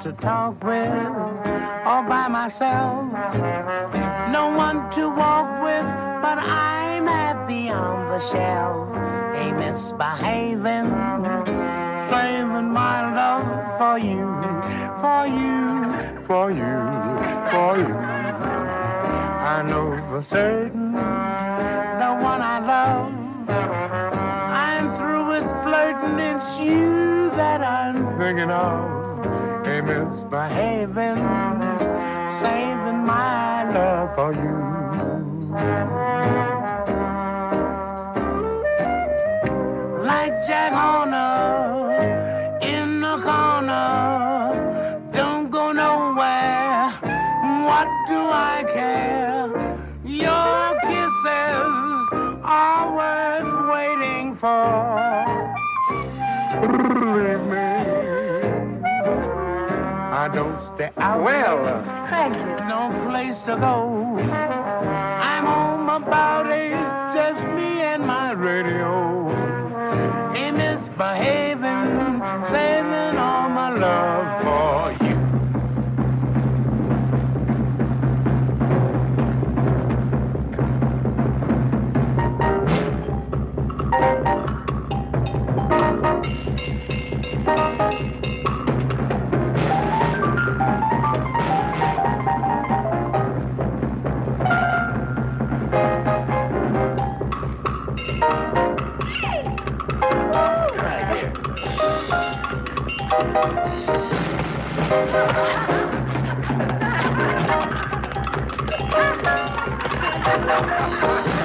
to talk with all by myself. No one to walk with, but I'm happy on the shelf. Ain't misbehaving, saving my love for you, for you, for you, for you. I know for certain the one I love. I'm through with flirting, it's you that I'm thinking of. Ain't misbehaving, saving my love for you. Like Jack Horner in the corner, don't go nowhere. What do I care? Your kisses are worth waiting for. I don't stay out. Well, Thank you. no place to go. I'm home about eight, just me and my radio. Ain't misbehaving, saving all my love Thank you.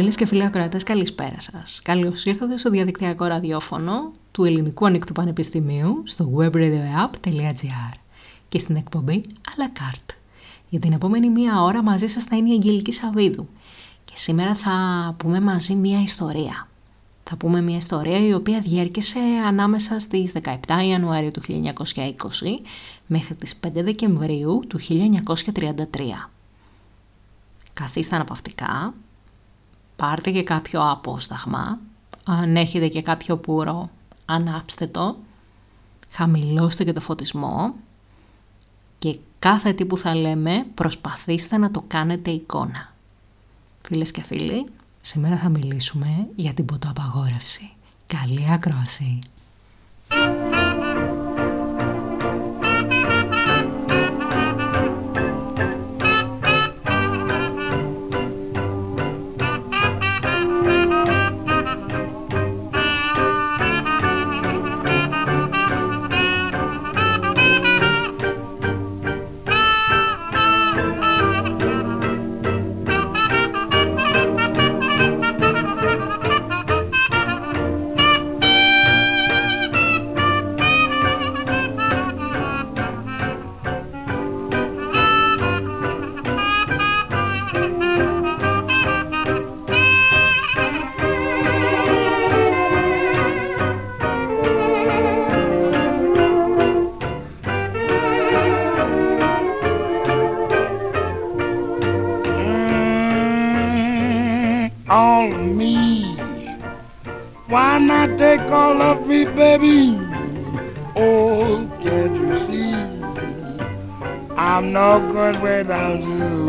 Φίλες και φίλοι ακροατές, καλησπέρα σας. Καλώς ήρθατε στο διαδικτυακό ραδιόφωνο του Ελληνικού Ανοιχτού Πανεπιστημίου στο webradioapp.gr και στην εκπομπή à la carte. Για την επόμενη μία ώρα μαζί σας θα είναι η Αγγελική Σαββίδου και σήμερα θα πούμε μαζί μία ιστορία. Θα πούμε μία ιστορία η οποία διέρχεσε ανάμεσα στις 17 Ιανουαρίου του 1920 μέχρι τις 5 Δεκεμβρίου του 1933. Καθίστε αναπαυτικά, πάρτε και κάποιο απόσταγμα, αν έχετε και κάποιο πουρο, ανάψτε το, χαμηλώστε και το φωτισμό και κάθε τι που θα λέμε προσπαθήστε να το κάνετε εικόνα. Φίλες και φίλοι, σήμερα θα μιλήσουμε για την ποτοαπαγόρευση. Καλή ακρόαση! world without you.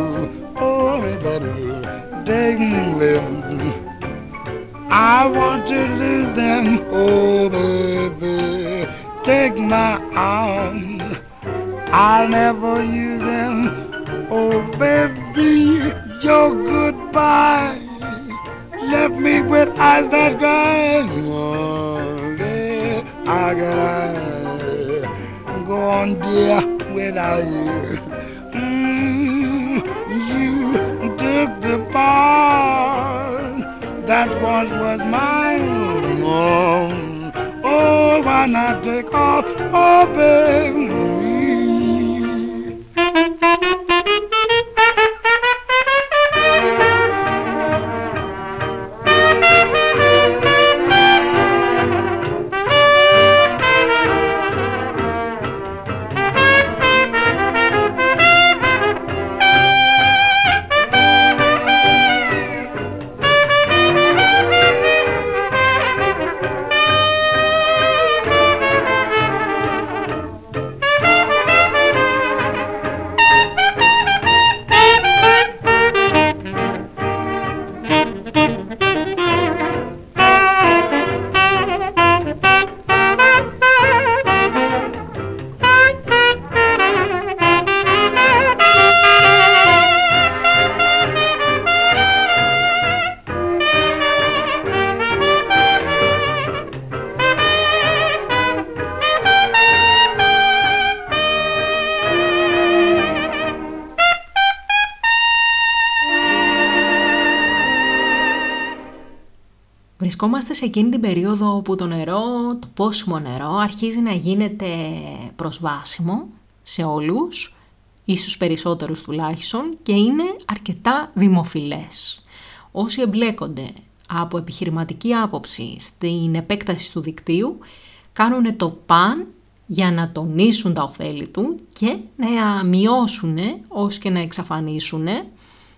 Σε εκείνη την περίοδο όπου το νερό, το πόσιμο νερό, αρχίζει να γίνεται προσβάσιμο σε όλους, ή στους περισσότερους τουλάχιστον, και είναι αρκετά δημοφιλές. Όσοι εμπλέκονται από επιχειρηματική άποψη στην επέκταση του δικτύου, κάνουν το παν για να τονίσουν τα ωφέλη του και να μειώσουν ως και να εξαφανίσουν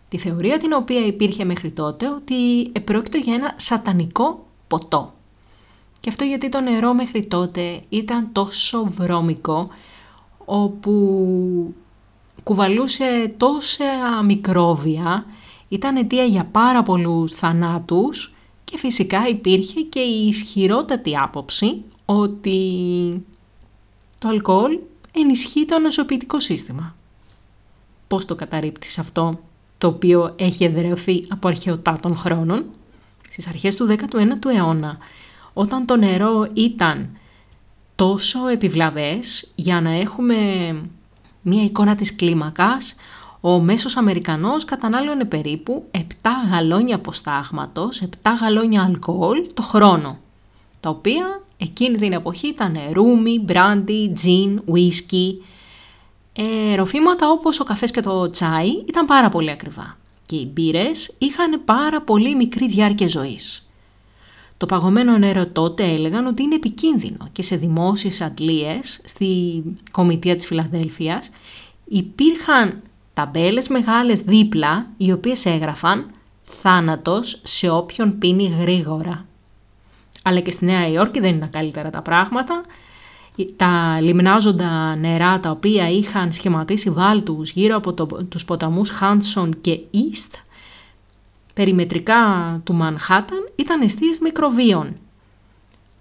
τη θεωρία την οποία υπήρχε μέχρι τότε ότι επρόκειτο για ένα σατανικό ποτό. Και αυτό γιατί το νερό μέχρι τότε ήταν τόσο βρώμικο όπου κουβαλούσε τόσα μικρόβια, ήταν αιτία για πάρα πολλούς θανάτους και φυσικά υπήρχε και η ισχυρότατη άποψη ότι το αλκοόλ ενισχύει το νοσοποιητικό σύστημα. Πώς το καταρρύπτεις αυτό; το οποίο έχει εδρεωθεί από αρχαιοτά των χρόνων, στις αρχές του 19ου αιώνα, όταν το νερό ήταν τόσο επιβλαβές για να έχουμε μία εικόνα της κλίμακας, ο μέσος Αμερικανός κατανάλωνε περίπου 7 γαλόνια αποστάγματος, 7 γαλόνια αλκοόλ το χρόνο, τα οποία εκείνη την εποχή ήταν ρούμι, μπράντι, τζιν, ουίσκι, ε, ροφήματα όπως ο καφές και το τσάι ήταν πάρα πολύ ακριβά και οι μπύρες είχαν πάρα πολύ μικρή διάρκεια ζωής. Το παγωμένο νερό τότε έλεγαν ότι είναι επικίνδυνο και σε δημόσιες αντλίες στη Κομιτεία της Φιλαδέλφειας υπήρχαν ταμπέλες μεγάλες δίπλα οι οποίες έγραφαν «Θάνατος σε όποιον πίνει γρήγορα». Αλλά και στη Νέα Υόρκη δεν ήταν καλύτερα τα πράγματα τα λιμνάζοντα νερά τα οποία είχαν σχηματίσει βάλτους γύρω από το, τους ποταμούς Χάνσον και Ίστ, περιμετρικά του Μανχάταν, ήταν αιστείες μικροβίων.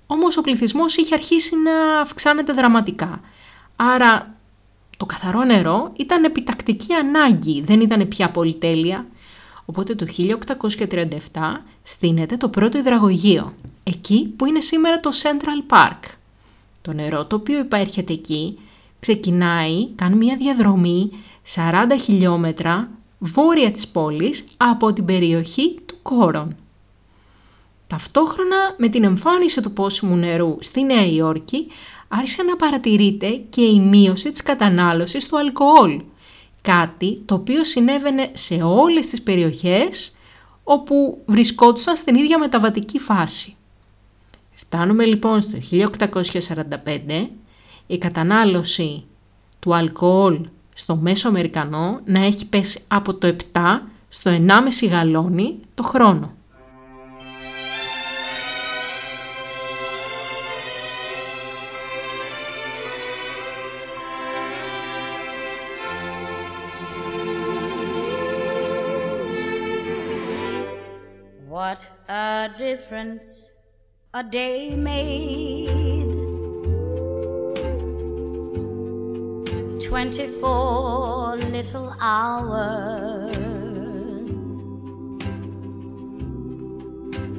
Όμως ο πληθυσμός είχε αρχίσει να αυξάνεται δραματικά. Άρα το καθαρό νερό ήταν επιτακτική ανάγκη, δεν ήταν πια πολυτέλεια. Οπότε το 1837 στείνεται το πρώτο υδραγωγείο, εκεί που είναι σήμερα το Central Park. Το νερό το οποίο υπάρχεται εκεί ξεκινάει, κάνει μια διαδρομή 40 χιλιόμετρα βόρεια της πόλης από την περιοχή του Κόρον. Ταυτόχρονα με την εμφάνιση του πόσιμου νερού στη Νέα Υόρκη άρχισε να παρατηρείται και η μείωση της κατανάλωσης του αλκοόλ, κάτι το οποίο συνέβαινε σε όλες τις περιοχές όπου βρισκόντουσαν στην ίδια μεταβατική φάση. Φτάνουμε λοιπόν στο 1845 η κατανάλωση του αλκοόλ στο μέσο Αμερικανό να έχει πέσει από το 7 στο 1,5 γαλόνι το χρόνο. What a difference a day made. Twenty four little hours.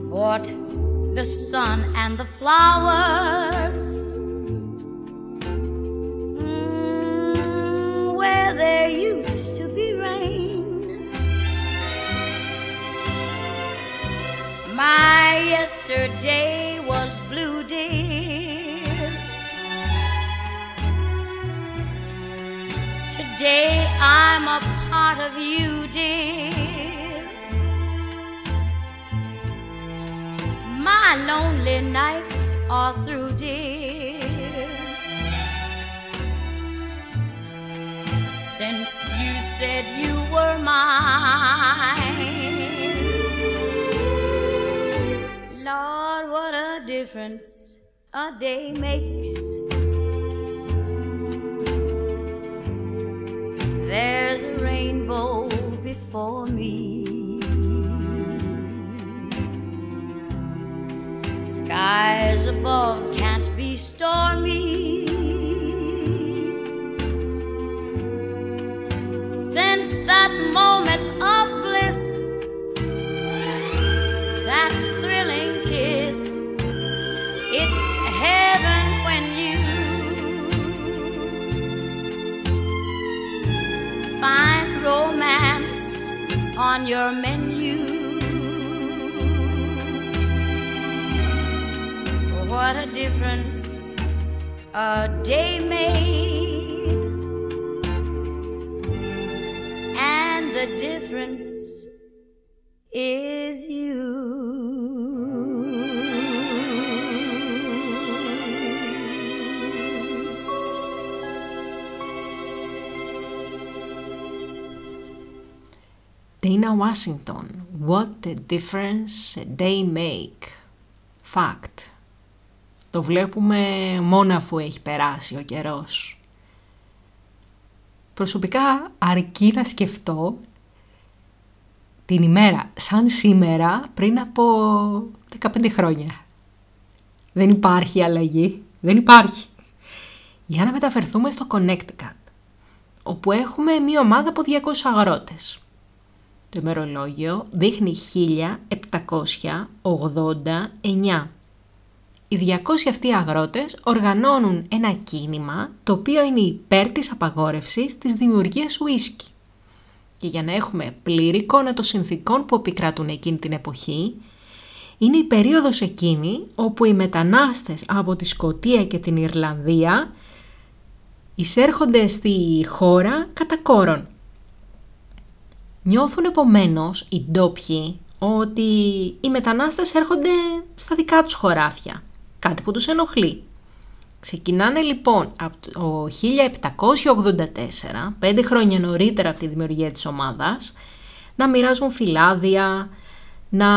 What the sun and the flowers. Mm, where there used to be rain. My yesterday dear. Today I'm a part of you, dear. My lonely nights are through, dear. Since you said you were mine. Difference a day makes. There's a rainbow before me. Skies above can't be stormy. Since that moment of your menu. What a difference a day made, Dana Washington, What a difference a day make. Fact. Το βλέπουμε μόνο αφού έχει περάσει ο καιρός. Προσωπικά αρκεί να σκεφτώ την ημέρα σαν σήμερα πριν από 15 χρόνια. Δεν υπάρχει αλλαγή. Δεν υπάρχει. Για να μεταφερθούμε στο Connecticut, όπου έχουμε μία ομάδα από 200 αγρότες. Το ημερολόγιο δείχνει 1789. Οι 200 αυτοί αγρότες οργανώνουν ένα κίνημα το οποίο είναι υπέρ της απαγόρευσης της δημιουργίας ουίσκι. Και για να έχουμε πλήρη εικόνα των συνθήκων που επικράτουν εκείνη την εποχή, είναι η περίοδος εκείνη όπου οι μετανάστες από τη Σκοτία και την Ιρλανδία εισέρχονται στη χώρα κατά κόρον. Νιώθουν επομένως οι ντόπιοι ότι οι μετανάστες έρχονται στα δικά τους χωράφια, κάτι που τους ενοχλεί. Ξεκινάνε λοιπόν από το 1784, πέντε χρόνια νωρίτερα από τη δημιουργία της ομάδας, να μοιράζουν φυλάδια, να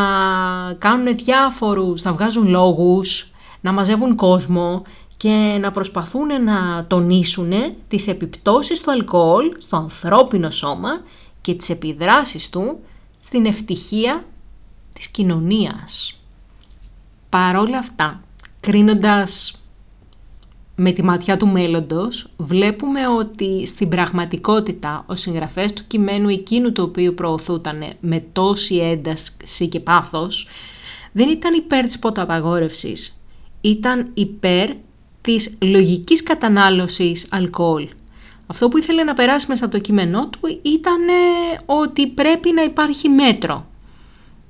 κάνουν διάφορους, να βγάζουν λόγους, να μαζεύουν κόσμο και να προσπαθούν να τονίσουν τις επιπτώσεις του αλκοόλ στο ανθρώπινο σώμα και τις επιδράσεις του στην ευτυχία της κοινωνίας. Παρόλα αυτά, κρίνοντας με τη ματιά του μέλλοντος, βλέπουμε ότι στην πραγματικότητα ο συγγραφέας του κειμένου εκείνου το οποίο προωθούταν με τόση ένταση και πάθος, δεν ήταν υπέρ της ποταπαγόρευσης, ήταν υπέρ της λογικής κατανάλωσης αλκοόλ. Αυτό που ήθελε να περάσει μέσα από το κείμενό του ήταν ότι πρέπει να υπάρχει μέτρο.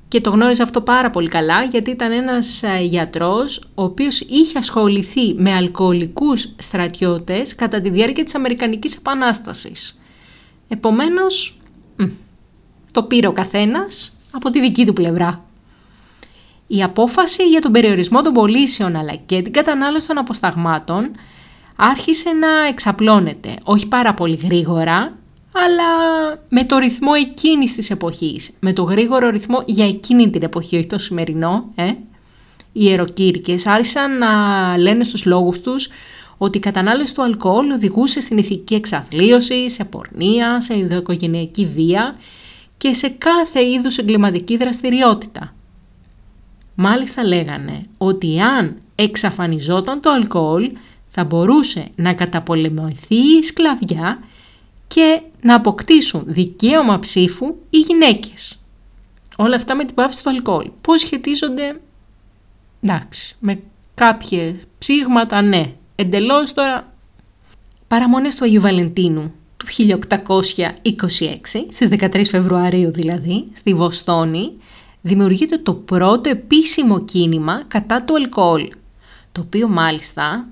Και το γνώριζε αυτό πάρα πολύ καλά γιατί ήταν ένας γιατρός ο οποίος είχε ασχοληθεί με αλκοολικούς στρατιώτες κατά τη διάρκεια της Αμερικανικής Επανάστασης. Επομένως, το πήρε ο καθένας από τη δική του πλευρά. Η απόφαση για τον περιορισμό των πωλήσεων αλλά και την κατανάλωση των αποσταγμάτων άρχισε να εξαπλώνεται, όχι πάρα πολύ γρήγορα, αλλά με το ρυθμό εκείνης της εποχής, με το γρήγορο ρυθμό για εκείνη την εποχή, όχι το σημερινό, ε. Οι ιεροκήρυκες άρχισαν να λένε στους λόγους τους ότι η κατανάλωση του αλκοόλ οδηγούσε στην ηθική εξαθλίωση, σε πορνεία, σε ιδοοικογενειακή βία και σε κάθε είδους εγκληματική δραστηριότητα. Μάλιστα λέγανε ότι αν εξαφανιζόταν το αλκοόλ θα μπορούσε να καταπολεμηθεί η σκλαβιά και να αποκτήσουν δικαίωμα ψήφου οι γυναίκες. Όλα αυτά με την πάυση του αλκοόλ. Πώς σχετίζονται, εντάξει, με κάποια ψήγματα, ναι. Εντελώς τώρα, παραμονές του Αγίου Βαλεντίνου του 1826, στις 13 Φεβρουαρίου δηλαδή, στη Βοστόνη, δημιουργείται το πρώτο επίσημο κίνημα κατά του αλκοόλ, το οποίο μάλιστα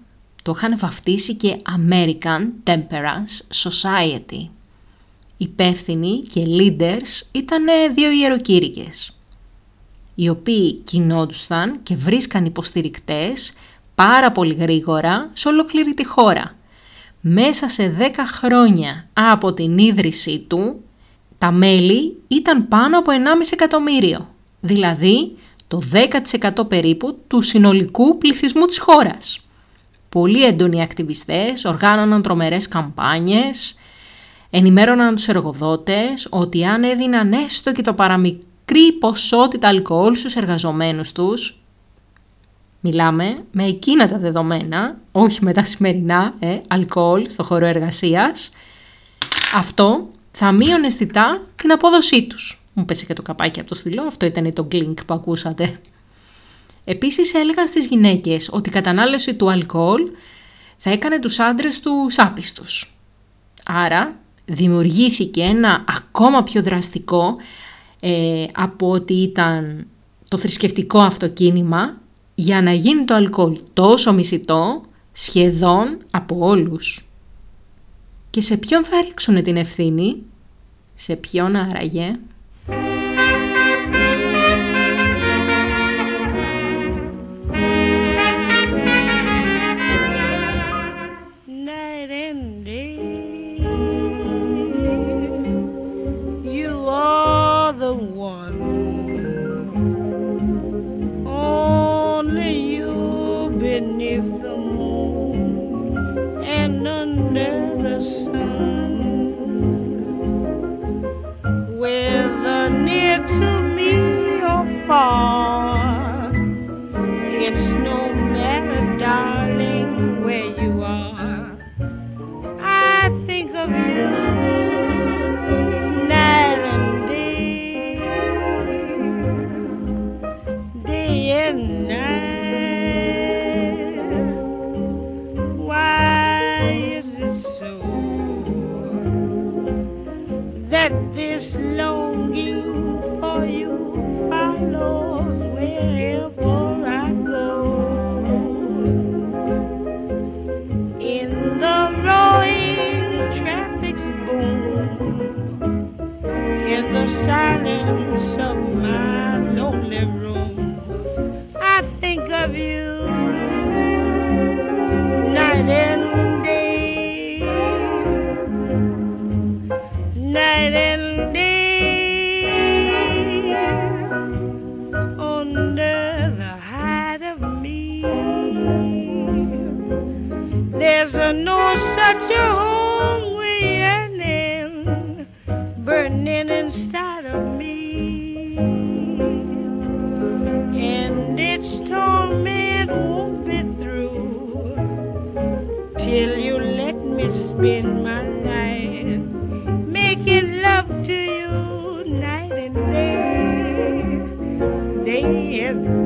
το είχαν βαφτίσει και American Temperance Society. Υπεύθυνοι και leaders ήταν δύο ιεροκήρυκες, οι οποίοι κινόντουσαν και βρίσκαν υποστηρικτές πάρα πολύ γρήγορα σε ολόκληρη τη χώρα. Μέσα σε 10 χρόνια από την ίδρυσή του, τα μέλη ήταν πάνω από 1,5 εκατομμύριο, δηλαδή το 10% περίπου του συνολικού πληθυσμού της χώρας. Πολύ έντονοι ακτιβιστές οργάνωναν τρομερές καμπάνιες, ενημέρωναν τους εργοδότες ότι αν έδιναν έστω και το παραμικρή ποσότητα αλκοόλ στους εργαζομένους τους, μιλάμε με εκείνα τα δεδομένα, όχι με τα σημερινά, ε, αλκοόλ στο χώρο εργασίας, αυτό θα μείωνε αισθητά την απόδοσή τους. Μου πέσει και το καπάκι από το στυλό, αυτό ήταν το κλίνκ που ακούσατε. Επίσης έλεγαν στις γυναίκες ότι η κατανάλωση του αλκοόλ θα έκανε τους άντρες τους άπιστους. Άρα δημιουργήθηκε ένα ακόμα πιο δραστικό ε, από ότι ήταν το θρησκευτικό αυτοκίνημα για να γίνει το αλκοόλ τόσο μισητό σχεδόν από όλους. Και σε ποιον θα ρίξουν την ευθύνη, σε ποιον άραγε; and. Amen.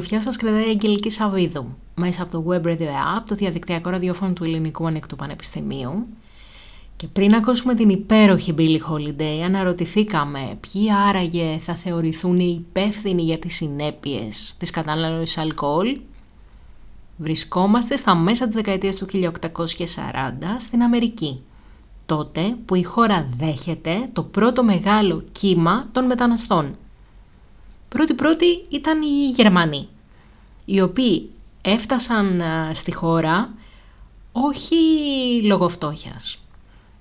Συντροφιά σας κρατάει η Αγγελική Σαββίδου μέσα από το Web Radio App, το διαδικτυακό ραδιόφωνο του Ελληνικού Ανεκτού Πανεπιστημίου. Και πριν ακούσουμε την υπέροχη Billie Holiday, αναρωτηθήκαμε ποιοι άραγε θα θεωρηθούν οι υπεύθυνοι για τις συνέπειες της κατανάλωσης αλκοόλ. Βρισκόμαστε στα μέσα της δεκαετίας του 1840 στην Αμερική, τότε που η χώρα δέχεται το πρώτο μεγάλο κύμα των μεταναστών – Πρώτη-πρώτη ήταν οι Γερμανοί, οι οποίοι έφτασαν στη χώρα όχι λόγω φτώχειας.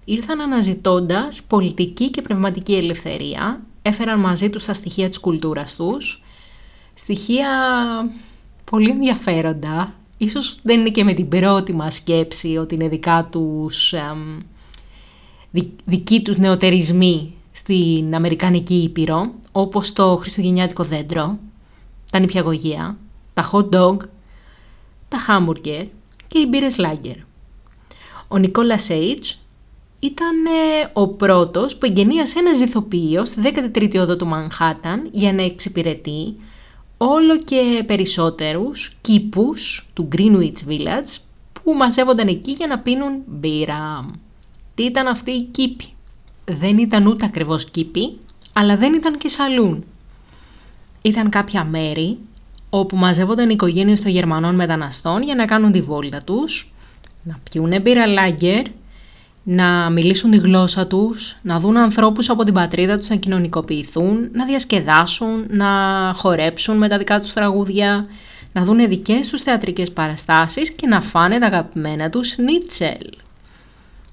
Ήρθαν αναζητώντας πολιτική και πνευματική ελευθερία, έφεραν μαζί τους τα στοιχεία της κουλτούρας τους, στοιχεία πολύ ενδιαφέροντα, ίσως δεν είναι και με την πρώτη μας σκέψη ότι είναι δικά τους, εμ, δικοί τους νεοτερισμοί στην Αμερικανική Ήπειρο, όπως το χριστουγεννιάτικο δέντρο, τα νηπιαγωγεία, τα hot dog, τα hamburger και οι μπύρες lager. Ο Νικόλας Σέιτς ήταν ο πρώτος που εγγενίασε ένα ζηθοποιείο στη 13η οδό του Μανχάταν για να εξυπηρετεί όλο και περισσότερους κήπους του Greenwich Village που μαζεύονταν εκεί για να πίνουν μπύρα. Τι ήταν αυτή η κήπη. Δεν ήταν ούτε ακριβώς κήπη, αλλά δεν ήταν και σαλούν. Ήταν κάποια μέρη όπου μαζεύονταν οι οικογένειες των Γερμανών μεταναστών για να κάνουν τη βόλτα τους, να πιούνε μπύρα λάγκερ, να μιλήσουν τη γλώσσα τους, να δουν ανθρώπους από την πατρίδα τους να κοινωνικοποιηθούν, να διασκεδάσουν, να χορέψουν με τα δικά τους τραγούδια, να δουν δικές τους θεατρικές παραστάσεις και να φάνε τα αγαπημένα τους Νίτσελ.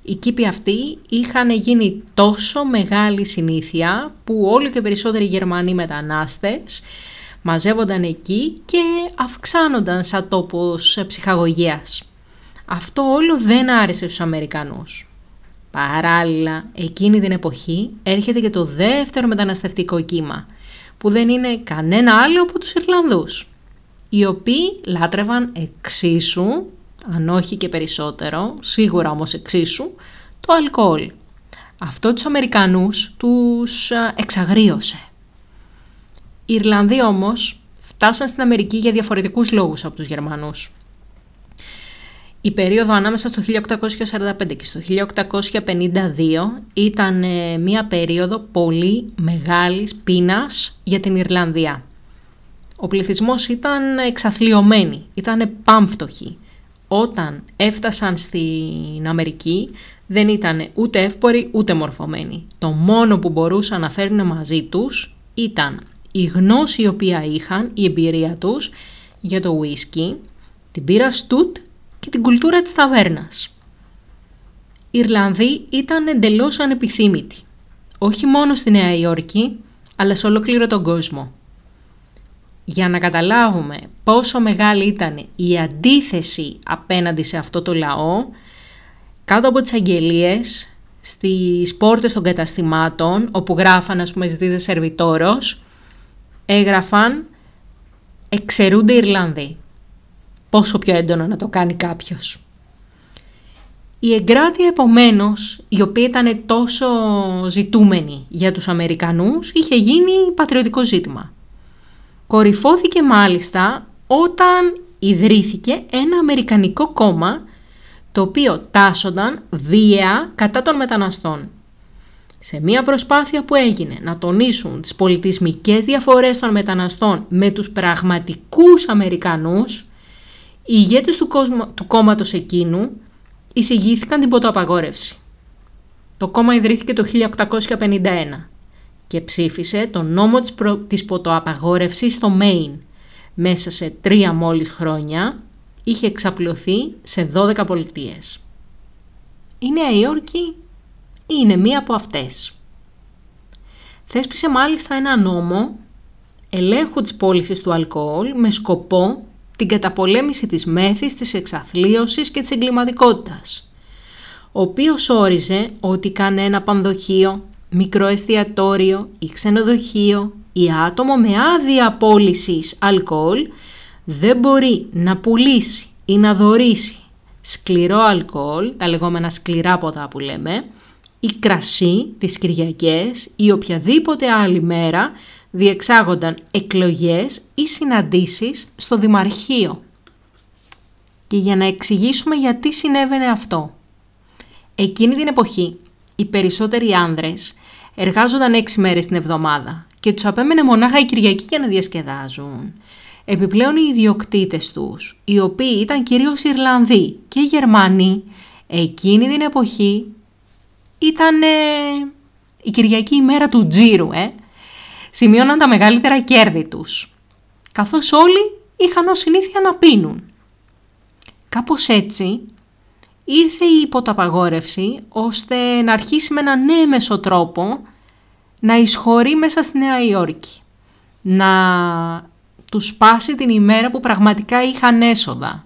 Οι κήποι αυτοί είχαν γίνει τόσο μεγάλη συνήθεια που όλοι και περισσότεροι Γερμανοί μετανάστες μαζεύονταν εκεί και αυξάνονταν σαν τόπος ψυχαγωγίας. Αυτό όλο δεν άρεσε στους Αμερικανούς. Παράλληλα, εκείνη την εποχή έρχεται και το δεύτερο μεταναστευτικό κύμα, που δεν είναι κανένα άλλο από τους Ιρλανδούς, οι οποίοι λάτρευαν εξίσου, αν όχι και περισσότερο, σίγουρα όμως εξίσου, το αλκοόλ. Αυτό τους Αμερικανούς τους εξαγρίωσε. Οι Ιρλανδοί όμως φτάσαν στην Αμερική για διαφορετικούς λόγους από τους Γερμανούς. Η περίοδο ανάμεσα στο 1845 και στο 1852 ήταν ε, μία περίοδο πολύ μεγάλης πείνας για την Ιρλανδία. Ο πληθυσμός ήταν εξαθλειωμένοι, ήταν πάμφτωχοι. Όταν έφτασαν στην Αμερική δεν ήταν ούτε εύποροι ούτε μορφωμένοι. Το μόνο που μπορούσαν να φέρουν μαζί τους ήταν η γνώση η οποία είχαν, η εμπειρία τους για το ουίσκι, την πύρα στούτ και την κουλτούρα της ταβέρνας. Οι Ιρλανδοί ήταν εντελώς ανεπιθύμητοι, όχι μόνο στη Νέα Υόρκη, αλλά σε ολόκληρο τον κόσμο. Για να καταλάβουμε πόσο μεγάλη ήταν η αντίθεση απέναντι σε αυτό το λαό, κάτω από τις αγγελίες, στις πόρτες των καταστημάτων, όπου γράφαν, ας πούμε, ζητήτε σερβιτόρος, έγραφαν «Εξαιρούνται οι Ιρλανδοί» πόσο πιο έντονο να το κάνει κάποιος. Η εγκράτεια επομένως, η οποία ήταν τόσο ζητούμενη για τους Αμερικανούς, είχε γίνει πατριωτικό ζήτημα. Κορυφώθηκε μάλιστα όταν ιδρύθηκε ένα Αμερικανικό κόμμα το οποίο τάσσονταν βία κατά των μεταναστών. Σε μια προσπάθεια που έγινε να τονίσουν τις πολιτισμικές διαφορές των μεταναστών με τους πραγματικούς Αμερικανούς, οι ηγέτες του, κόσμου, του κόμματος εκείνου εισηγήθηκαν την ποτοαπαγόρευση. Το κόμμα ιδρύθηκε το 1851 και ψήφισε τον νόμο της, προ... της ποτοαπαγόρευσης στο Μέιν. Μέσα σε τρία μόλις χρόνια είχε εξαπλωθεί σε 12 πολιτείες. Η Νέα Υόρκη είναι μία από αυτές. Θέσπισε μάλιστα ένα νόμο ελέγχου της πώλησης του αλκοόλ με σκοπό την καταπολέμηση της μέθης, της εξαθλίωσης και της εγκληματικότητας, ο οποίος όριζε ότι κανένα πανδοχείο, μικρό εστιατόριο ή ξενοδοχείο ή άτομο με άδεια πώλησης αλκοόλ δεν μπορεί να πουλήσει ή να δωρήσει σκληρό αλκοόλ, τα λεγόμενα σκληρά ποτά που λέμε, ή κρασί τις Κυριακές ή οποιαδήποτε άλλη μέρα διεξάγονταν εκλογές ή συναντήσεις στο Δημαρχείο. Και για να εξηγήσουμε γιατί συνέβαινε αυτό. Εκείνη την εποχή οι περισσότεροι άνδρες εργάζονταν έξι μέρες την εβδομάδα και τους απέμενε μονάχα η Κυριακή για να διασκεδάζουν. Επιπλέον οι ιδιοκτήτες τους, οι οποίοι ήταν κυρίως Ιρλανδοί και Γερμανοί, εκείνη την εποχή ήταν η Κυριακή ημέρα του τζίρου, ε σημείωναν τα μεγαλύτερα κέρδη τους, καθώς όλοι είχαν ως συνήθεια να πίνουν. Κάπως έτσι ήρθε η υποταπαγόρευση ώστε να αρχίσει με ένα νέο τρόπο να εισχωρεί μέσα στη Νέα Υόρκη. Να τους σπάσει την ημέρα που πραγματικά είχαν έσοδα.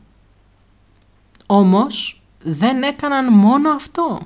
Όμως δεν έκαναν μόνο αυτό.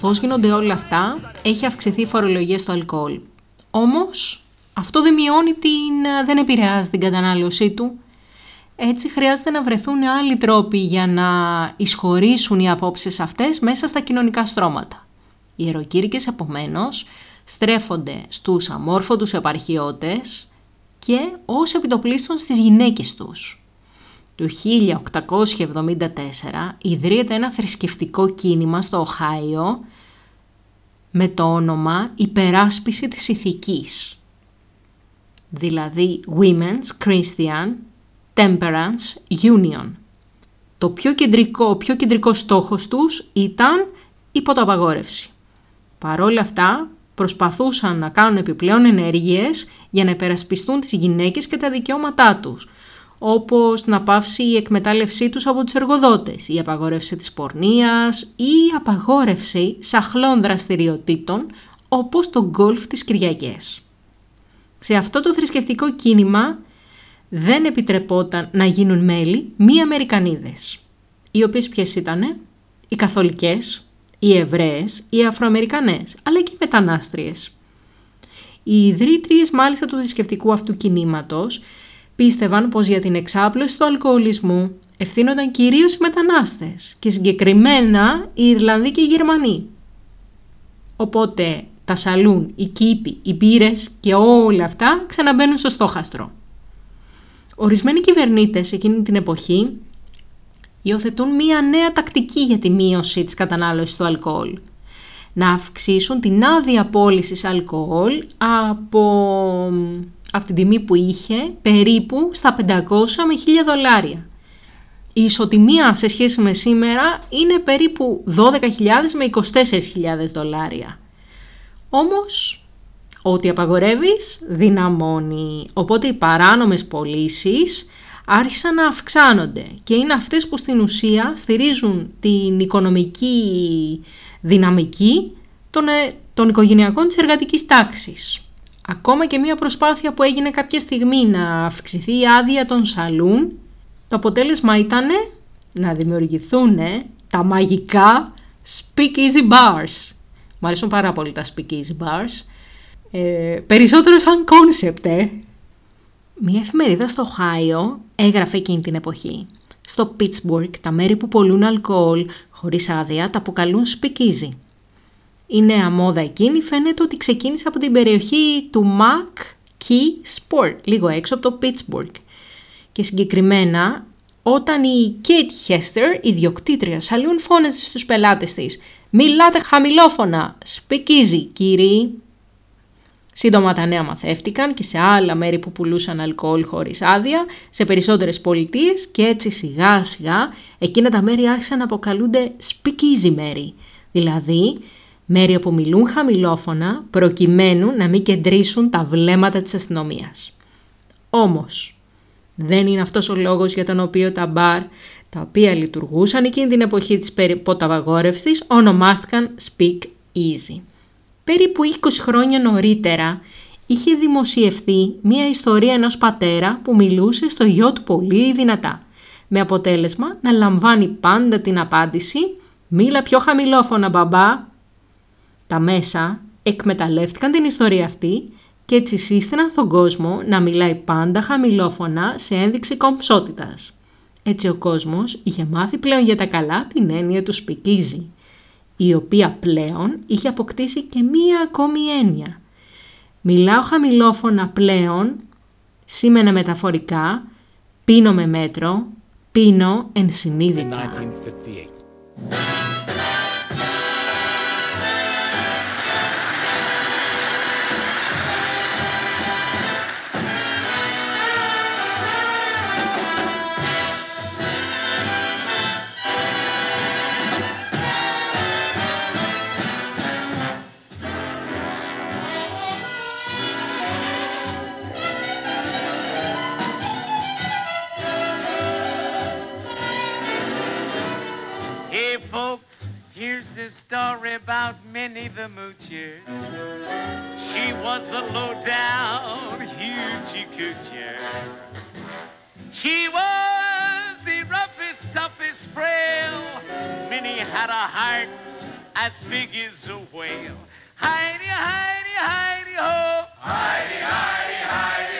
Καθώς γίνονται όλα αυτά, έχει αυξηθεί η φορολογία στο αλκοόλ. Όμως, αυτό δεν μειώνει την... δεν επηρεάζει την κατανάλωσή του. Έτσι χρειάζεται να βρεθούν άλλοι τρόποι για να εισχωρήσουν οι απόψεις αυτές μέσα στα κοινωνικά στρώματα. Οι ιεροκήρυκες, επομένως, στρέφονται στους αμόρφωτους επαρχιώτες και ως επιτοπλίστων στις γυναίκες τους. Το 1874 ιδρύεται ένα θρησκευτικό κίνημα στο Οχάιο με το όνομα «Υπεράσπιση της ηθικής», δηλαδή Women's Christian Temperance Union. Το πιο κεντρικό, ο πιο κεντρικός στόχος τους ήταν η ποταπαγόρευση. Παρόλα αυτά, προσπαθούσαν να κάνουν επιπλέον ενέργειες για να υπερασπιστούν τις γυναίκες και τα δικαιώματά τους, όπως να πάυσει η εκμετάλλευσή τους από τους εργοδότες, η απαγόρευση της πορνείας ή η απαγόρευση σαχλών δραστηριοτήτων όπως το γκολφ της Κυριακές. Σε αυτό το θρησκευτικό κίνημα δεν επιτρεπόταν να γίνουν μέλη μη Αμερικανίδες, οι οποίες ποιες ήτανε, οι Καθολικές, οι Εβραίες, οι Αφροαμερικανές, αλλά και οι μετανάστριες. Οι ιδρύτριες μάλιστα του θρησκευτικού αυτού κινήματος πίστευαν πως για την εξάπλωση του αλκοολισμού ευθύνονταν κυρίως οι μετανάστες και συγκεκριμένα οι Ιρλανδοί και οι Γερμανοί. Οπότε τα σαλούν, οι κήποι, οι μπύρες και όλα αυτά ξαναμπαίνουν στο στόχαστρο. Ορισμένοι κυβερνήτες εκείνη την εποχή υιοθετούν μία νέα τακτική για τη μείωση της κατανάλωσης του αλκοόλ. Να αυξήσουν την άδεια πώλησης αλκοόλ από από την τιμή που είχε περίπου στα 500 με 1000 δολάρια. Η ισοτιμία σε σχέση με σήμερα είναι περίπου 12.000 με 24.000 δολάρια. Όμως Ό,τι απαγορεύεις δυναμώνει. Οπότε οι παράνομες πωλήσεις άρχισαν να αυξάνονται και είναι αυτές που στην ουσία στηρίζουν την οικονομική δυναμική των, ε, των οικογενειακών της εργατικής τάξης. Ακόμα και μια προσπάθεια που έγινε κάποια στιγμή να αυξηθεί η άδεια των σαλούν, το αποτέλεσμα ήταν να δημιουργηθούν τα μαγικά speakeasy bars. Μου αρέσουν πάρα πολύ τα speakeasy bars. Ε, περισσότερο σαν concept, ε. Μια εφημερίδα στο Χάιο έγραφε εκείνη την εποχή. Στο Pittsburgh τα μέρη που πολλούν αλκοόλ χωρίς άδεια τα αποκαλούν speakeasy. Η νέα μόδα εκείνη φαίνεται ότι ξεκίνησε από την περιοχή του Mac Key Sport, λίγο έξω από το Pittsburgh. Και συγκεκριμένα όταν η Kate Hester, ιδιοκτήτρια σαλούν, φώναζε στους πελάτες της «Μιλάτε χαμηλόφωνα, σπικίζει κύριοι». Σύντομα τα νέα μαθεύτηκαν και σε άλλα μέρη που πουλούσαν αλκοόλ χωρίς άδεια, σε περισσότερες πολιτείες και έτσι σιγά σιγά εκείνα τα μέρη άρχισαν να αποκαλούνται speakeasy μέρη, δηλαδή μέρη όπου μιλούν χαμηλόφωνα προκειμένου να μην κεντρήσουν τα βλέμματα της αστυνομίας. Όμως, δεν είναι αυτός ο λόγος για τον οποίο τα μπαρ, τα οποία λειτουργούσαν εκείνη την εποχή της ποταβαγόρευσης, ονομάστηκαν Speak Easy. Περίπου 20 χρόνια νωρίτερα είχε δημοσιευθεί μία ιστορία ενός πατέρα που μιλούσε στο γιο του πολύ δυνατά, με αποτέλεσμα να λαμβάνει πάντα την απάντηση «Μίλα πιο χαμηλόφωνα μπαμπά». Τα μέσα εκμεταλλεύτηκαν την ιστορία αυτή και έτσι σύστηναν στον κόσμο να μιλάει πάντα χαμηλόφωνα σε ένδειξη κομψότητας. Έτσι ο κόσμος είχε μάθει πλέον για τα καλά την έννοια του σπικίζει, η οποία πλέον είχε αποκτήσει και μία ακόμη έννοια. Μιλάω χαμηλόφωνα πλέον, σήμαινε μεταφορικά, πίνω με μέτρο, πίνω ενσυνείδητα. Story about Minnie the Moocher. She was a low-down, huge coocher. She was the roughest, toughest frail. Minnie had a heart as big as a whale. Heidi, Heidi, Heidi, ho! Heidi, Heidi, Heidi,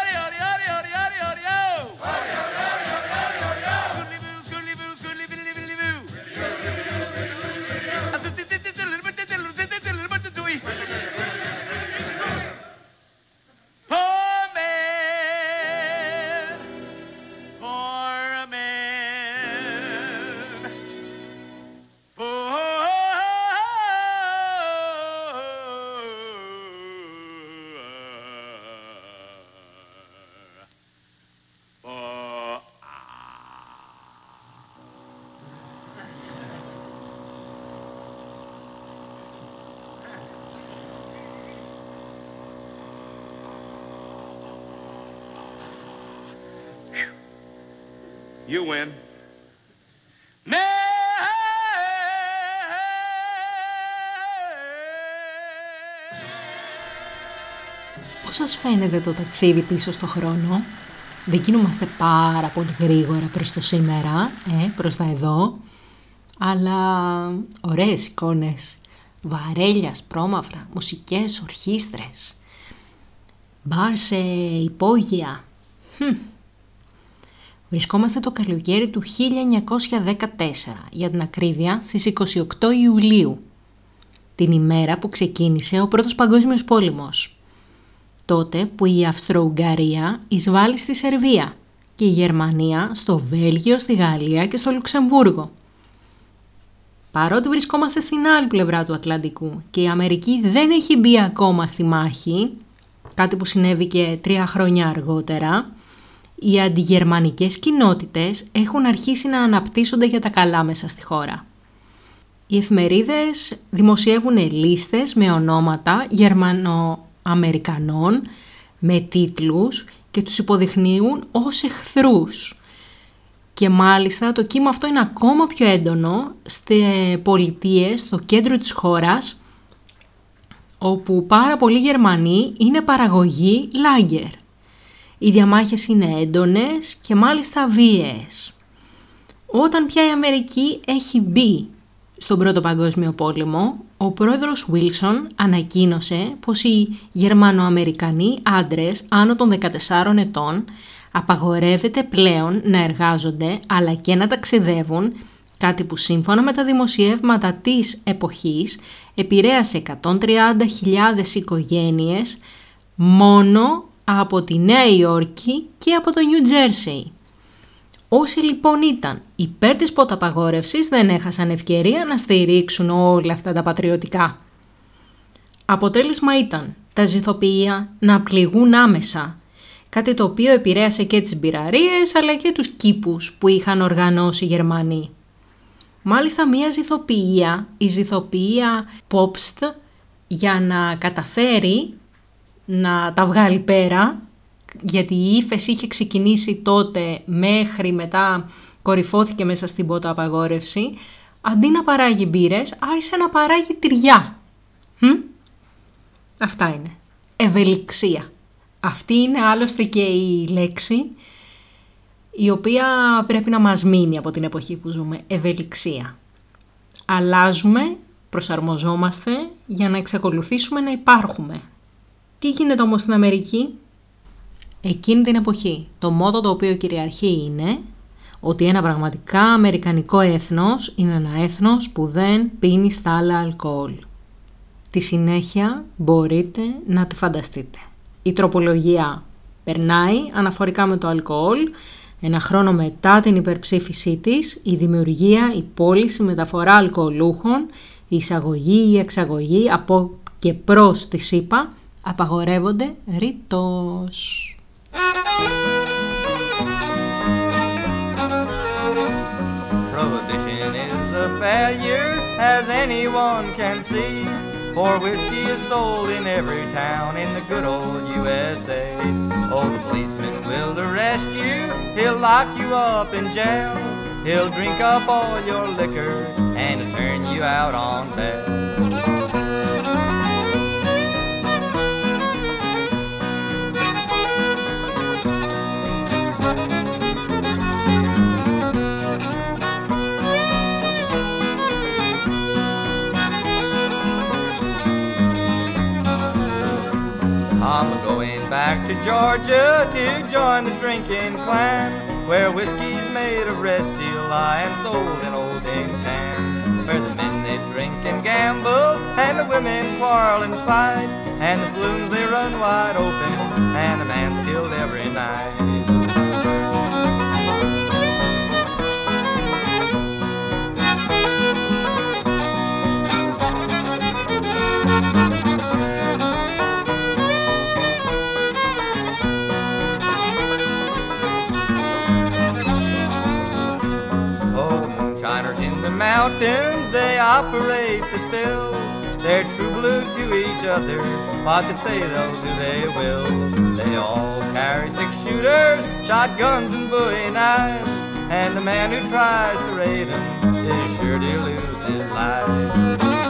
You win. Πώς σας φαίνεται το ταξίδι πίσω στο χρόνο; Δεν κινούμαστε πάρα πολύ γρήγορα προς το σήμερα, ε, προς τα εδώ, αλλά ωραίες εικόνες, βαρέλιας, πρόμαυρα, μουσικές, ορχήστρες, μπαρ σε υπόγεια. Βρισκόμαστε το καλοκαίρι του 1914, για την ακρίβεια στις 28 Ιουλίου, την ημέρα που ξεκίνησε ο Πρώτος Παγκόσμιος Πόλεμος. Τότε που η Αυστρο-Ουγγαρία εισβάλλει στη Σερβία και η Γερμανία στο Βέλγιο, στη Γαλλία και στο Λουξεμβούργο. Παρότι βρισκόμαστε στην άλλη πλευρά του Ατλαντικού και η Αμερική δεν έχει μπει ακόμα στη μάχη, κάτι που συνέβη και τρία χρόνια αργότερα, οι αντιγερμανικές κοινότητες έχουν αρχίσει να αναπτύσσονται για τα καλά μέσα στη χώρα. Οι εφημερίδες δημοσιεύουν λίστες με ονόματα Γερμανοαμερικανών με τίτλους και τους υποδειχνύουν ως εχθρούς. Και μάλιστα το κύμα αυτό είναι ακόμα πιο έντονο σε πολιτείες στο κέντρο της χώρας όπου πάρα πολλοί Γερμανοί είναι παραγωγή λάγκερ. Οι διαμάχες είναι έντονες και μάλιστα βίαιες. Όταν πια η Αμερική έχει μπει στον Πρώτο Παγκόσμιο Πόλεμο, ο πρόεδρος Βίλσον ανακοίνωσε πως οι Γερμανοαμερικανοί άντρες άνω των 14 ετών απαγορεύεται πλέον να εργάζονται αλλά και να ταξιδεύουν, κάτι που σύμφωνα με τα δημοσιεύματα της εποχής επηρέασε 130.000 οικογένειες μόνο από τη Νέα Υόρκη και από το Νιου Τζέρσεϊ. Όσοι λοιπόν ήταν υπέρ της ποταπαγόρευσης δεν έχασαν ευκαιρία να στηρίξουν όλα αυτά τα πατριωτικά. Αποτέλεσμα ήταν τα ζηθοποιεία να πληγούν άμεσα, κάτι το οποίο επηρέασε και τις μπειραρίες αλλά και τους κήπους που είχαν οργανώσει οι Γερμανοί. Μάλιστα μία ζηθοποιία, η ζηθοποιία Popst, για να καταφέρει να τα βγάλει πέρα, γιατί η ύφεση είχε ξεκινήσει τότε μέχρι μετά κορυφώθηκε μέσα στην πότα απαγόρευση, αντί να παράγει μπύρες, άρχισε να παράγει τυριά. Αυτά είναι. Ευελιξία. Αυτή είναι άλλωστε και η λέξη η οποία πρέπει να μας μείνει από την εποχή που ζούμε. Ευελιξία. Αλλάζουμε, προσαρμοζόμαστε για να εξακολουθήσουμε να υπάρχουμε. Τι γίνεται όμως στην Αμερική; Εκείνη την εποχή το μότο το οποίο κυριαρχεί είναι ότι ένα πραγματικά αμερικανικό έθνος είναι ένα έθνος που δεν πίνει στα άλλα αλκοόλ. Τη συνέχεια μπορείτε να τη φανταστείτε. Η τροπολογία περνάει αναφορικά με το αλκοόλ, ένα χρόνο μετά την υπερψήφισή της, η δημιουργία, η πώληση, μεταφορά αλκοολούχων, η εισαγωγή ή η εξαγωγή από και προς τη ΣΥΠΑ απαγορεύονται ρητός. Prohibition is a failure, as anyone can see. For whiskey is sold in every town in the good old USA. Oh, the policeman will arrest you, he'll lock you up in jail. He'll drink up all your liquor and turn you out on bail. Back to Georgia to join the drinking clan, where whiskey's made of red seal lye and sold in old tin cans. Where the men they drink and gamble, and the women quarrel and fight, and the saloons they run wide open, and a man's killed every night. Mountains they operate the stills. They're true blue to each other. What they say they'll do, they will. They all carry six shooters, shotguns, and bowie knives. And the man who tries to raid them is sure to lose his life.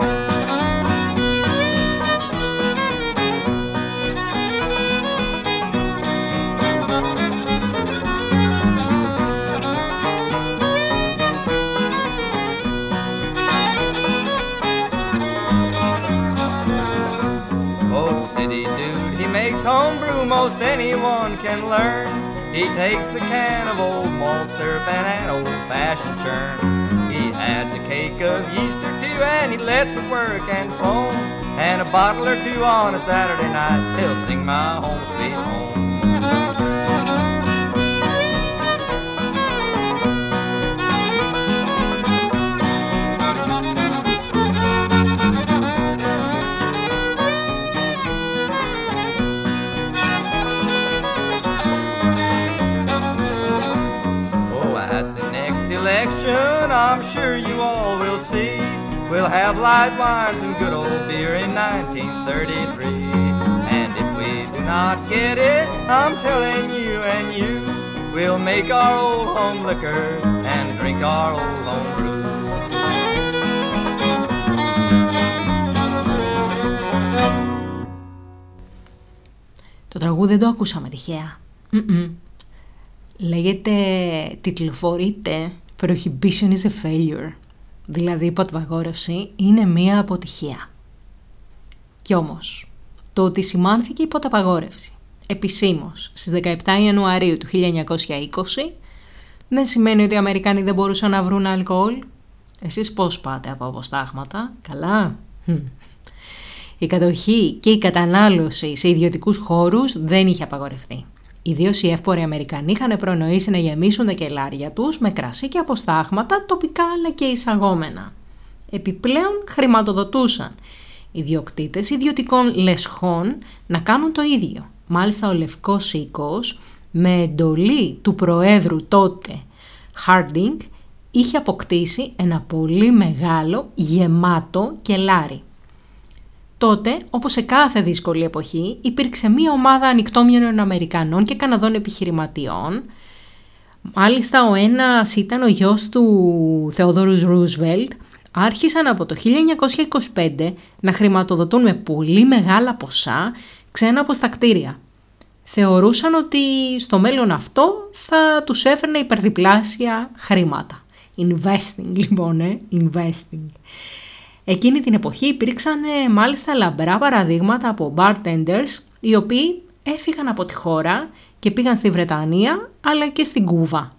Most anyone can learn. He takes a can of old malt syrup and an old-fashioned churn. He adds a cake of yeast or two and he lets it work and foam. And a bottle or two on a Saturday night, he'll sing my home sweet home. I'm sure you all will see. We'll have light wines and good old beer in 1933. And if we do not get it, I'm telling you and you, we'll make our old home liquor and drink our old home brew. Το τραγούδι δεν το ακούσαμε τυχαία. Mm-mm. Λέγεται, τιτλοφορείται Prohibition is a failure. Δηλαδή η υποταγόρευση είναι μία αποτυχία. Κι όμως, το ότι σημάνθηκε η υποταπαγόρευση επισήμως στις 17 Ιανουαρίου του 1920 δεν σημαίνει ότι οι Αμερικάνοι δεν μπορούσαν να βρουν αλκοόλ. Εσείς πώς πάτε από αποστάγματα, καλά. Μμ. Η κατοχή και η κατανάλωση σε ιδιωτικούς χώρους δεν είχε απαγορευτεί. Ιδίως οι εύποροι Αμερικανοί είχαν προνοήσει να γεμίσουν τα κελάρια τους με κρασί και αποστάγματα τοπικά αλλά και εισαγόμενα. Επιπλέον χρηματοδοτούσαν ιδιοκτήτες ιδιωτικών λεσχών να κάνουν το ίδιο. Μάλιστα ο Λευκός Οίκος με εντολή του Προέδρου τότε Harding είχε αποκτήσει ένα πολύ μεγάλο γεμάτο κελάρι. Τότε, όπως σε κάθε δύσκολη εποχή, υπήρξε μία ομάδα ανοιχτόμυαλων Αμερικανών και Καναδών επιχειρηματιών. Μάλιστα, ο ένας ήταν ο γιος του Θεοδόρου Ρούσβελτ. Άρχισαν από το 1925 να χρηματοδοτούν με πολύ μεγάλα ποσά ξένα αποστακτήρια. Θεωρούσαν ότι στο μέλλον αυτό θα τους έφερνε υπερδιπλάσια χρήματα. Investing λοιπόν, ε, investing. Εκείνη την εποχή υπήρξαν ε, μάλιστα λαμπρά παραδείγματα από bartenders οι οποίοι έφυγαν από τη χώρα και πήγαν στη Βρετανία αλλά και στην Κούβα.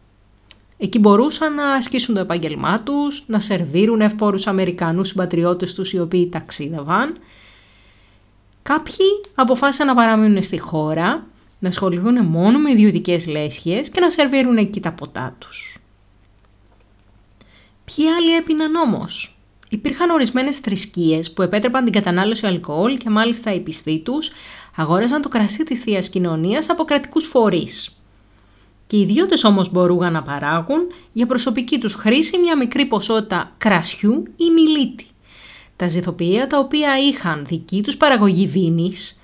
Εκεί μπορούσαν να ασκήσουν το επάγγελμά τους, να σερβίρουν ευπόρους Αμερικανούς συμπατριώτες τους οι οποίοι ταξίδευαν. Κάποιοι αποφάσισαν να παραμείνουν στη χώρα, να ασχοληθούν μόνο με ιδιωτικές λέσχες και να σερβίρουν εκεί τα ποτά τους. Ποιοι άλλοι έπιναν όμως; Υπήρχαν ορισμένες θρησκείες που επέτρεπαν την κατανάλωση αλκοόλ και μάλιστα οι πιστοί τους αγόραζαν το κρασί της Θείας Κοινωνίας από κρατικούς φορείς. Και οι ιδιώτες όμως μπορούσαν να παράγουν για προσωπική τους χρήση μια μικρή ποσότητα κρασιού ή μιλίτη. Τα ζηθοποιεία τα οποία είχαν δική τους παραγωγή βίνης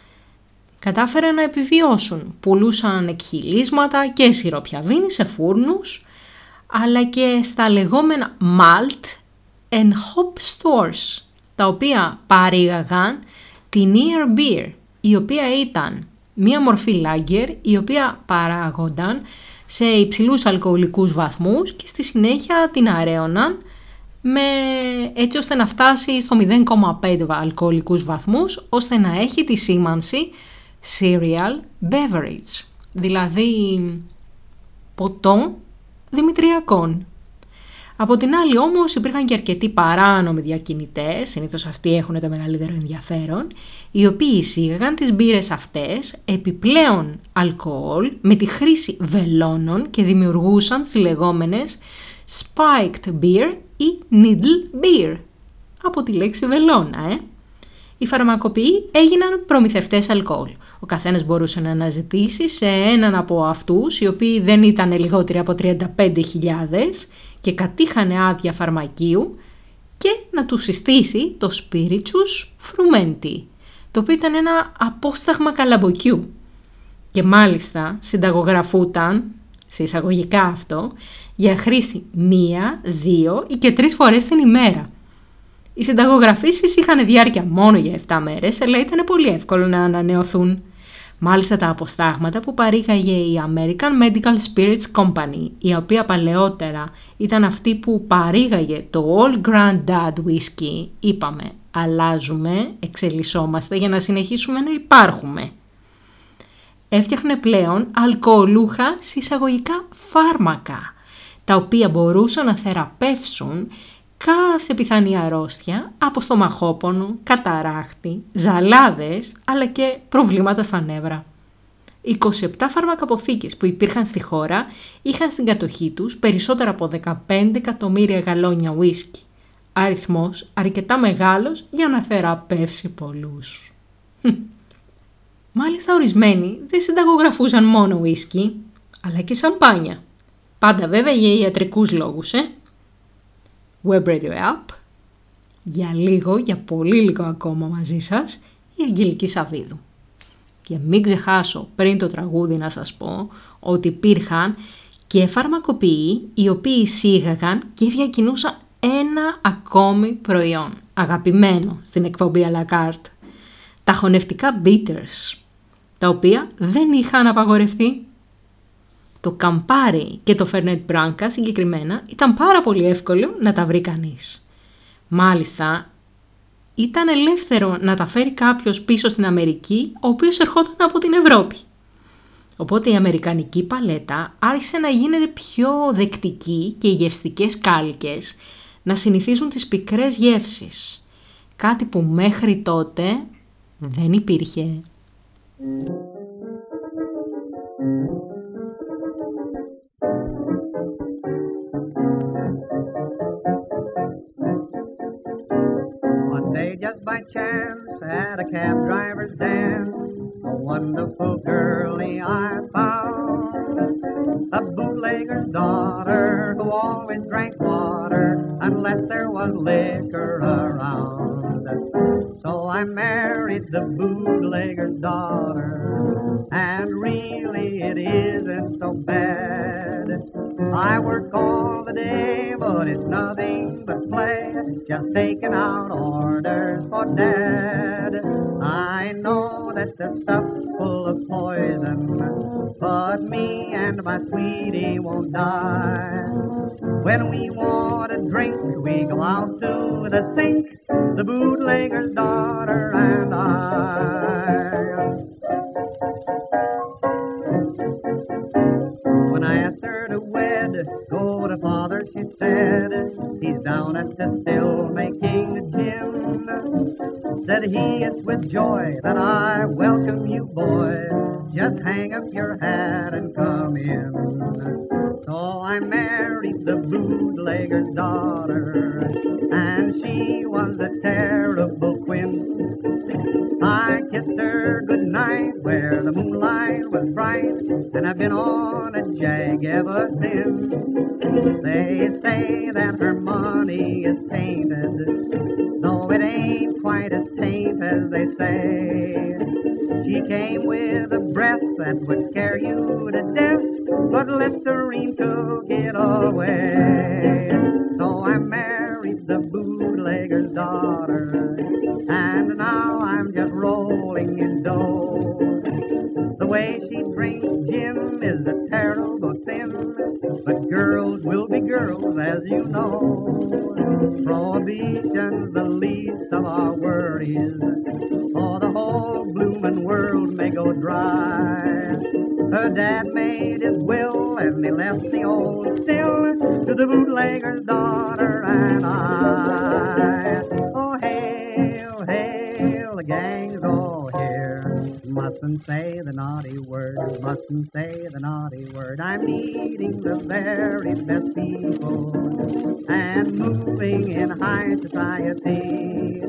κατάφεραν να επιβιώσουν. Πουλούσαν εκχυλίσματα και σιρόπια βίνης σε φούρνους αλλά και στα λεγόμενα malt and hop stores, τα οποία παρήγαγαν την Ear Beer, η οποία ήταν μία μορφή lager, η οποία παράγονταν σε υψηλούς αλκοολικούς βαθμούς και στη συνέχεια την αρέωναν με, έτσι ώστε να φτάσει στο 0,5 αλκοολικούς βαθμούς, ώστε να έχει τη σήμανση cereal beverage, δηλαδή ποτό δημητριακών. Από την άλλη όμως υπήρχαν και αρκετοί παράνομοι διακινητές, συνήθως αυτοί έχουν το μεγαλύτερο ενδιαφέρον, οι οποίοι εισήγαγαν τις μπύρες αυτές επιπλέον αλκοόλ με τη χρήση βελόνων και δημιουργούσαν τις λεγόμενες spiked beer ή needle beer. Από τη λέξη βελόνα, ε! Οι φαρμακοποιοί έγιναν προμηθευτές αλκοόλ. Ο καθένας μπορούσε να αναζητήσει σε έναν από αυτούς, οι οποίοι δεν ήταν λιγότεροι από 35.000 και κατήχανε άδεια φαρμακείου και να τους συστήσει το Spiritus Frumenti, το οποίο ήταν ένα απόσταγμα καλαμποκιού. Και μάλιστα συνταγογραφούταν, σε εισαγωγικά αυτό, για χρήση μία, δύο ή και τρεις φορές την ημέρα. Οι συνταγογραφήσεις είχαν διάρκεια μόνο για 7 μέρες, αλλά ήταν πολύ εύκολο να ανανεωθούν. Μάλιστα τα αποστάγματα που παρήγαγε η American Medical Spirits Company, η οποία παλαιότερα ήταν αυτή που παρήγαγε το All Granddad Whisky, είπαμε, αλλάζουμε, εξελισσόμαστε για να συνεχίσουμε να υπάρχουμε. έφτιαχνε πλέον αλκοολούχα συσσαγωγικά φάρμακα, τα οποία μπορούσαν να θεραπεύσουν κάθε πιθανή αρρώστια από στομαχόπονο, καταράχτη, ζαλάδες, αλλά και προβλήματα στα νεύρα. 27 φαρμακαποθήκες που υπήρχαν στη χώρα είχαν στην κατοχή τους περισσότερα από 15 εκατομμύρια γαλόνια ουίσκι. Αριθμός αρκετά μεγάλος για να θεραπεύσει πολλούς. Μάλιστα ορισμένοι δεν συνταγογραφούσαν μόνο ουίσκι, αλλά και σαμπάνια. Πάντα βέβαια για ιατρικούς λόγους, ε. Web Radio App. Για λίγο, για πολύ λίγο ακόμα μαζί σας, η Αγγελική Σαββίδου. Και μην ξεχάσω πριν το τραγούδι να σας πω ότι υπήρχαν και φαρμακοποιοί οι οποίοι εισήγαγαν και διακινούσαν ένα ακόμη προϊόν αγαπημένο στην εκπομπή à la carte. Τα χωνευτικά bitters, τα οποία δεν είχαν απαγορευτεί. Το καμπάρι και το φερνέτ μπράνκα συγκεκριμένα ήταν πάρα πολύ εύκολο να τα βρει κανείς. Μάλιστα, ήταν ελεύθερο να τα φέρει κάποιος πίσω στην Αμερική, ο οποίος ερχόταν από την Ευρώπη. Οπότε η αμερικανική παλέτα άρχισε να γίνεται πιο δεκτική και οι γευστικές κάλικες να συνηθίζουν τις πικρές γεύσεις. Κάτι που μέχρι τότε δεν υπήρχε. Cab driver's dance. A wonderful girlie I found. A bootlegger's daughter who always drank water unless there was liquor around. So I married the bootlegger's daughter. And really it isn't so bad. I work all the day, but it's nothing but play. Just taking out orders for dad. I know that the stuff's full of poison, but me and my sweetie won't die. When we want a drink, we go out to the sink, the bootlegger's daughter and I. he, it's with joy that I welcome you, boy. Just hang up your hat and come in. So I married the bootlegger's daughter, and she was a terrible queen. I kissed her good night where the moonlight was bright, and I've been on a jag ever since. They say that her money is tainted, though it ain't quite as taint as they say. She came with a breath that would scare you to death, but Listerine took it away. So I married the bootlegger's daughter, and now I'm just rolling in dough. The way she drinks gin is a terrible sin, but girls will be girls, as you know. Prohibition's the least of our worries, for the whole bloomin' world may go dry. Her dad made his will, and he left the old still to the bootlegger's daughter and I. Mustn't say the naughty word, mustn't say the naughty word. I'm meeting the very best people and moving in high society.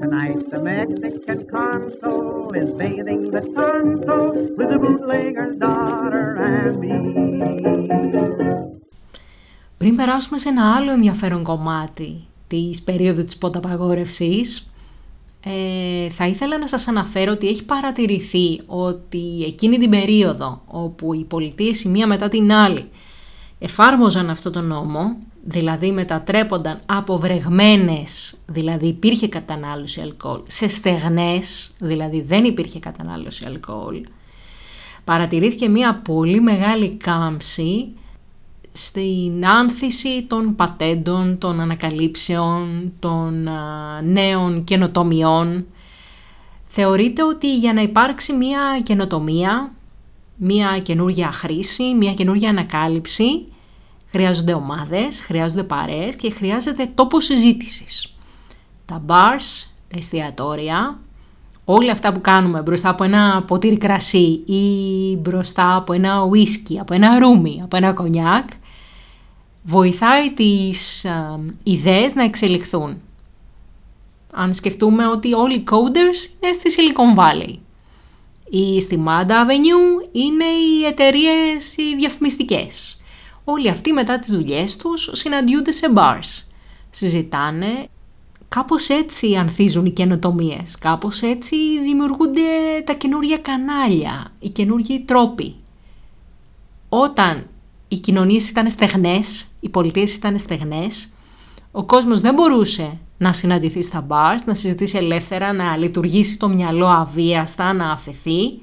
Tonight the Mexican consul is bathing the tonsil with the bootlegger's daughter and me. Πριν περάσουμε σε ένα άλλο ενδιαφέρον κομμάτι της περίοδου της ποταπαγόρευσης, ε, θα ήθελα να σας αναφέρω ότι έχει παρατηρηθεί ότι εκείνη την περίοδο όπου οι πολιτείες η μία μετά την άλλη εφάρμοζαν αυτό το νόμο, δηλαδή μετατρέπονταν από βρεγμένες, δηλαδή υπήρχε κατανάλωση αλκοόλ, σε στεγνές, δηλαδή δεν υπήρχε κατανάλωση αλκοόλ, παρατηρήθηκε μια πολύ μεγάλη κάμψη στην άνθηση των πατέντων, των ανακαλύψεων, των νέων καινοτομιών. Θεωρείται ότι για να υπάρξει μία καινοτομία μία καινούργια χρήση, μία καινούργια ανακάλυψη. Χρειάζονται ομάδες, χρειάζονται παρέες και χρειάζεται τόπο συζήτησης. Τα bars, τα εστιατόρια, όλα αυτά που κάνουμε μπροστά από ένα ποτήρι κρασί ή μπροστά από ένα ουίσκι, από ένα ρούμι, από ένα κονιάκ, βοηθάει τις α, ιδέες να εξελιχθούν. Αν σκεφτούμε ότι όλοι οι coders είναι στη Silicon Valley. Ή στη Manda Avenue είναι οι εταιρείες οι διαφημιστικές. Όλοι αυτοί μετά τις δουλειές τους συναντιούνται σε bars. Συζητάνε, κάπως έτσι ανθίζουν οι καινοτομίες. κάπως έτσι δημιουργούνται τα καινούργια κανάλια, οι καινούργιοι τρόποι. Όταν οι κοινωνίες ήταν στεγνές, οι πολιτείες ήταν στεγνές, ο κόσμος δεν μπορούσε να συναντηθεί στα μπαρς, να συζητήσει ελεύθερα, να λειτουργήσει το μυαλό αβίαστα, να αφαιθεί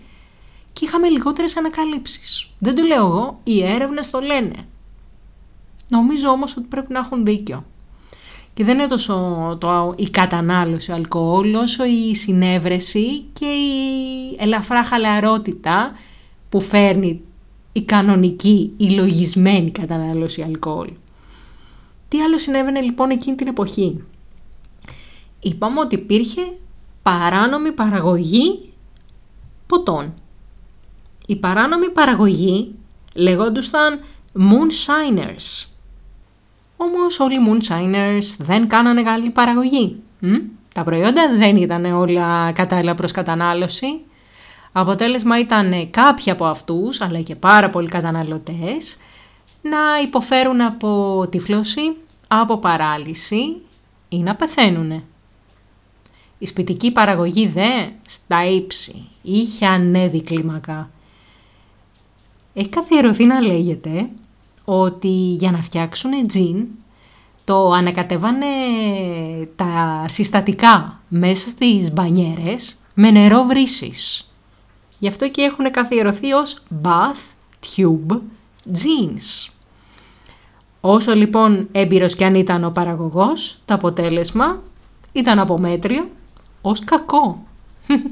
και είχαμε λιγότερες ανακαλύψεις. Δεν το λέω εγώ, οι έρευνες το λένε. Νομίζω όμως ότι πρέπει να έχουν δίκιο. Και δεν είναι τόσο το, η κατανάλωση αλκοόλ, όσο η συνέβρεση και η ελαφρά χαλαρότητα που φέρνει η κανονική, η λογισμένη κατανάλωση αλκοόλ. Τι άλλο συνέβαινε λοιπόν εκείνη την εποχή; Είπαμε ότι υπήρχε παράνομη παραγωγή ποτών. Η παράνομη παραγωγή λεγόντουσαν moonshiners. Όμως όλοι οι moonshiners δεν κάνανε καλή παραγωγή. Τα προϊόντα δεν ήταν όλα κατάλληλα προς κατανάλωση. Αποτέλεσμα ήταν κάποιοι από αυτούς, αλλά και πάρα πολλοί καταναλωτές, να υποφέρουν από τυφλώση, από παράλυση ή να πεθαίνουν. Η σπιτική παραγωγή δε στα ύψη, είχε ανέβει κλίμακα. Έχει καθιερωθεί να λέγεται ότι για να φτιάξουν τζιν το ανακατεύανε τα συστατικά μέσα στις μπανιέρες με νερό βρύσης. Γι' αυτό και έχουν καθιερωθεί ως bath tube jeans. Όσο λοιπόν έμπειρος κι αν ήταν ο παραγωγός, το αποτέλεσμα ήταν από μέτριο ως κακό.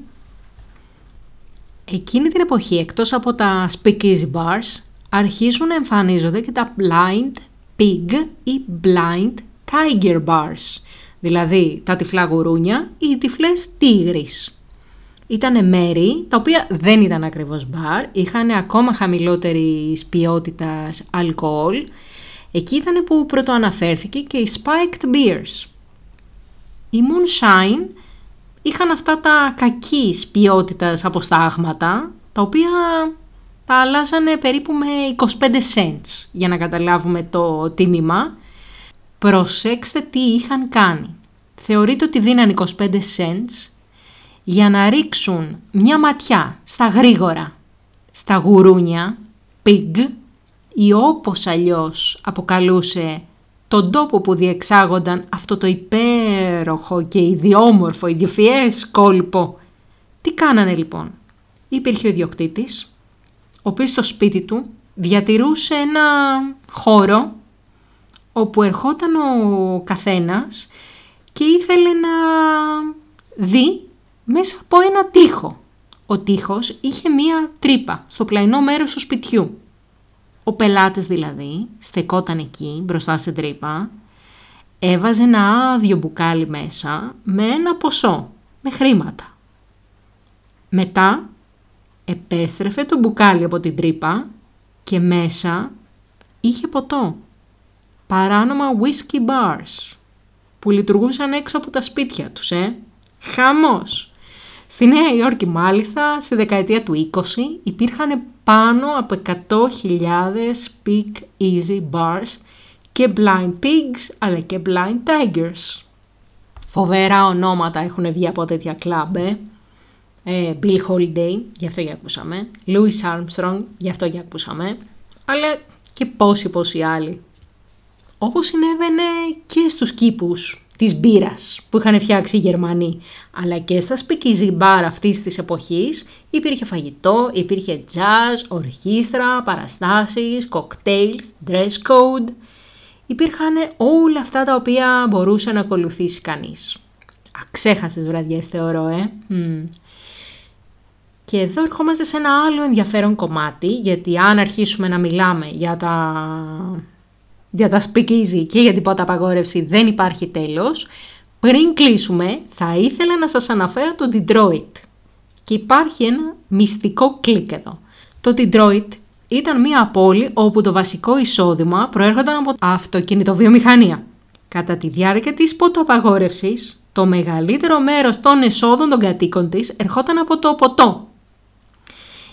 Εκείνη την εποχή, εκτός από τα speakeasy bars, αρχίζουν να εμφανίζονται και τα blind pig ή blind tiger bars, δηλαδή τα τυφλά γουρούνια ή οι τυφλές τίγρης. Ήτανε μέρη τα οποία δεν ήταν ακριβώς μπαρ, είχαν ακόμα χαμηλότερης ποιότητας αλκοόλ. Εκεί ήταν που πρωτοαναφέρθηκε και οι spiked beers. Η moonshine είχαν αυτά τα κακής ποιότητας αποστάγματα, τα οποία τα αλλάζανε περίπου με 25 cents, για να καταλάβουμε το τίμημα. Προσέξτε τι είχαν κάνει. Θεωρείτε ότι δίναν 25 cents για να ρίξουν μια ματιά στα γρήγορα, στα γουρούνια, pig, ή όπως αλλιώς αποκαλούσε τον τόπο που διεξάγονταν αυτό το υπέροχο και ιδιόμορφο, ιδιοφιές κόλπο. Τι κάνανε λοιπόν; Υπήρχε ο ιδιοκτήτης, ο οποίος στο σπίτι του διατηρούσε ένα χώρο όπου ερχόταν ο καθένας και ήθελε να δει μέσα από ένα τείχο. Ο τείχος είχε μία τρύπα στο πλαϊνό μέρος του σπιτιού. Ο πελάτης δηλαδή στεκόταν εκεί μπροστά στην τρύπα, έβαζε ένα άδειο μπουκάλι μέσα με ένα ποσό, με χρήματα. Μετά επέστρεφε το μπουκάλι από την τρύπα και μέσα είχε ποτό. Παράνομα whisky bars που λειτουργούσαν έξω από τα σπίτια τους, ε. Χαμός! Στη Νέα Υόρκη μάλιστα, στη δεκαετία του 20, υπήρχαν πάνω από 100.000 Peak Easy Bars και Blind Pigs, αλλά και Blind Tigers. Φοβερά ονόματα έχουν βγει από τέτοια κλαμπ, ε. ε Bill Holiday, γι' αυτό για ακούσαμε. Louis Armstrong, γι' αυτό για ακούσαμε. Αλλά και πόσοι πόσοι άλλοι. Όπως συνέβαινε και στους κήπους της μπύρας που είχαν φτιάξει οι Γερμανοί. Αλλά και στα σπικιζι μπαρ αυτής της εποχής υπήρχε φαγητό, υπήρχε jazz, ορχήστρα, παραστάσεις, cocktails, dress code. Υπήρχαν όλα αυτά τα οποία μπορούσε να ακολουθήσει κανείς. Αξέχαστες βραδιές θεωρώ, ε. Και εδώ ερχόμαστε σε ένα άλλο ενδιαφέρον κομμάτι, γιατί αν αρχίσουμε να μιλάμε για τα, για τα speakeasy και για την πότα απαγόρευση δεν υπάρχει τέλος, πριν κλείσουμε θα ήθελα να σας αναφέρω το Detroit. Και υπάρχει ένα μυστικό κλικ εδώ. Το Detroit ήταν μια πόλη όπου το βασικό εισόδημα προέρχονταν από αυτοκινητοβιομηχανία. Κατά τη διάρκεια της ποτοαπαγόρευσης, το μεγαλύτερο μέρος των εσόδων των κατοίκων της ερχόταν από το ποτό.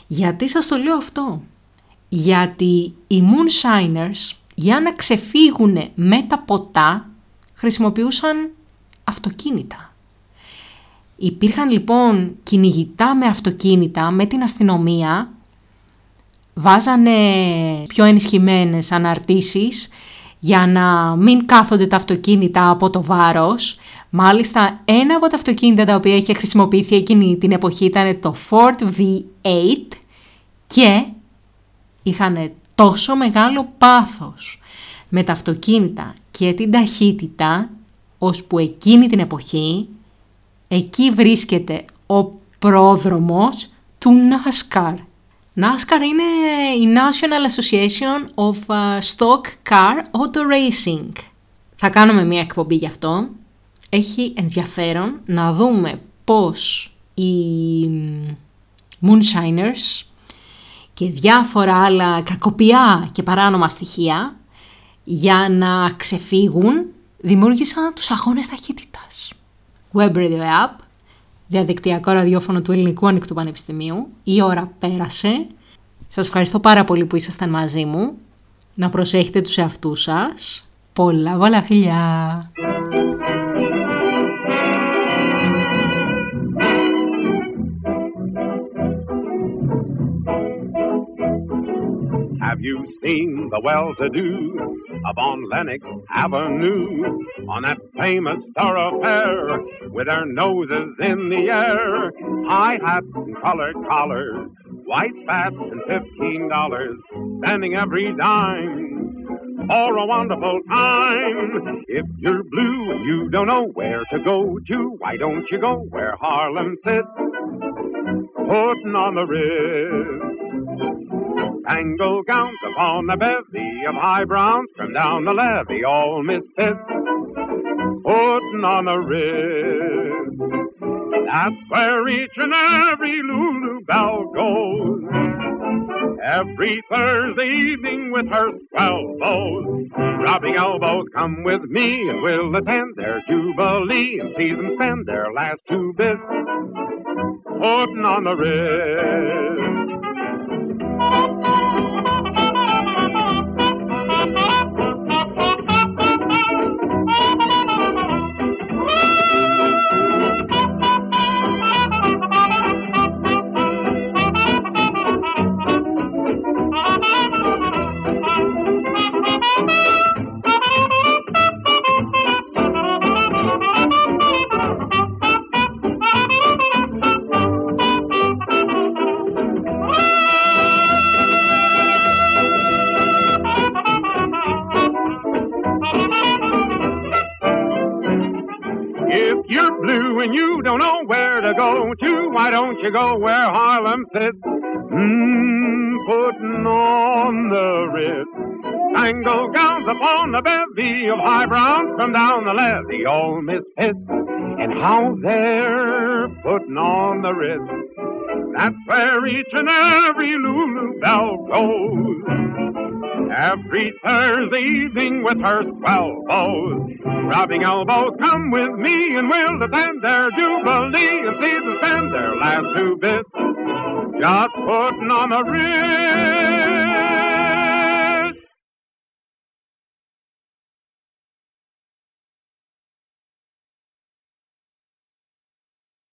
Γιατί σας το λέω αυτό; Γιατί οι moonshiners για να ξεφύγουν με τα ποτά χρησιμοποιούσαν αυτοκίνητα. Υπήρχαν λοιπόν κυνηγητά με αυτοκίνητα με την αστυνομία, βάζανε πιο ενισχυμένες αναρτήσεις για να μην κάθονται τα αυτοκίνητα από το βάρος. Μάλιστα ένα από τα αυτοκίνητα τα οποία είχε χρησιμοποιηθεί εκείνη την εποχή ήταν το Ford V8 και είχαν τόσο μεγάλο πάθος με τα αυτοκίνητα και την ταχύτητα ώσπου εκείνη την εποχή εκεί βρίσκεται ο πρόδρομος του NASCAR. NASCAR είναι η National Association of uh, Stock Car Auto Racing. Θα κάνουμε μια εκπομπή γι' αυτό. Έχει ενδιαφέρον να δούμε πώς οι Moonshiners και διάφορα άλλα κακοπιά και παράνομα στοιχεία για να ξεφύγουν δημιούργησαν τους αγώνες ταχύτητας. Web Radio App, διαδικτυακό ραδιόφωνο του Ελληνικού Ανοιχτού Πανεπιστημίου. Η ώρα πέρασε. Σας ευχαριστώ πάρα πολύ που ήσασταν μαζί μου. Να προσέχετε τους εαυτούς σας. Πολλά πολλά φιλιά! Have you seen the well-to-do up on Lenox Avenue on that famous thoroughfare with their noses in the air? High hats and colored collars, white spats and fifteen dollars, spending every dime for a wonderful time. If you're blue and you don't know where to go to, why don't you go where Harlem sits? Putting on the wrist. Angle gowns upon a bevy of high browns from down the levee, all misfits, putting on a wrist. That's where each and every Lulu Bell goes. Every Thursday evening with her swell bows. Rubbing elbows, come with me and we'll attend their jubilee and see them spend their last two bits putting on the wrist. Thank you. And you don't know where to go to, why don't you go where Harlem sits? Mmm, putting on the Ritz. Tango gowns upon a bevy of high browns from down the levee, all misfits. And how they're putting on the Ritz. That's where each and every Lulu Bell goes. Every Thursday evening with her swell bows. Rubbing elbows, come with me and we'll attend their jubilee and see them spend their last two bits. Just putting on the wrist.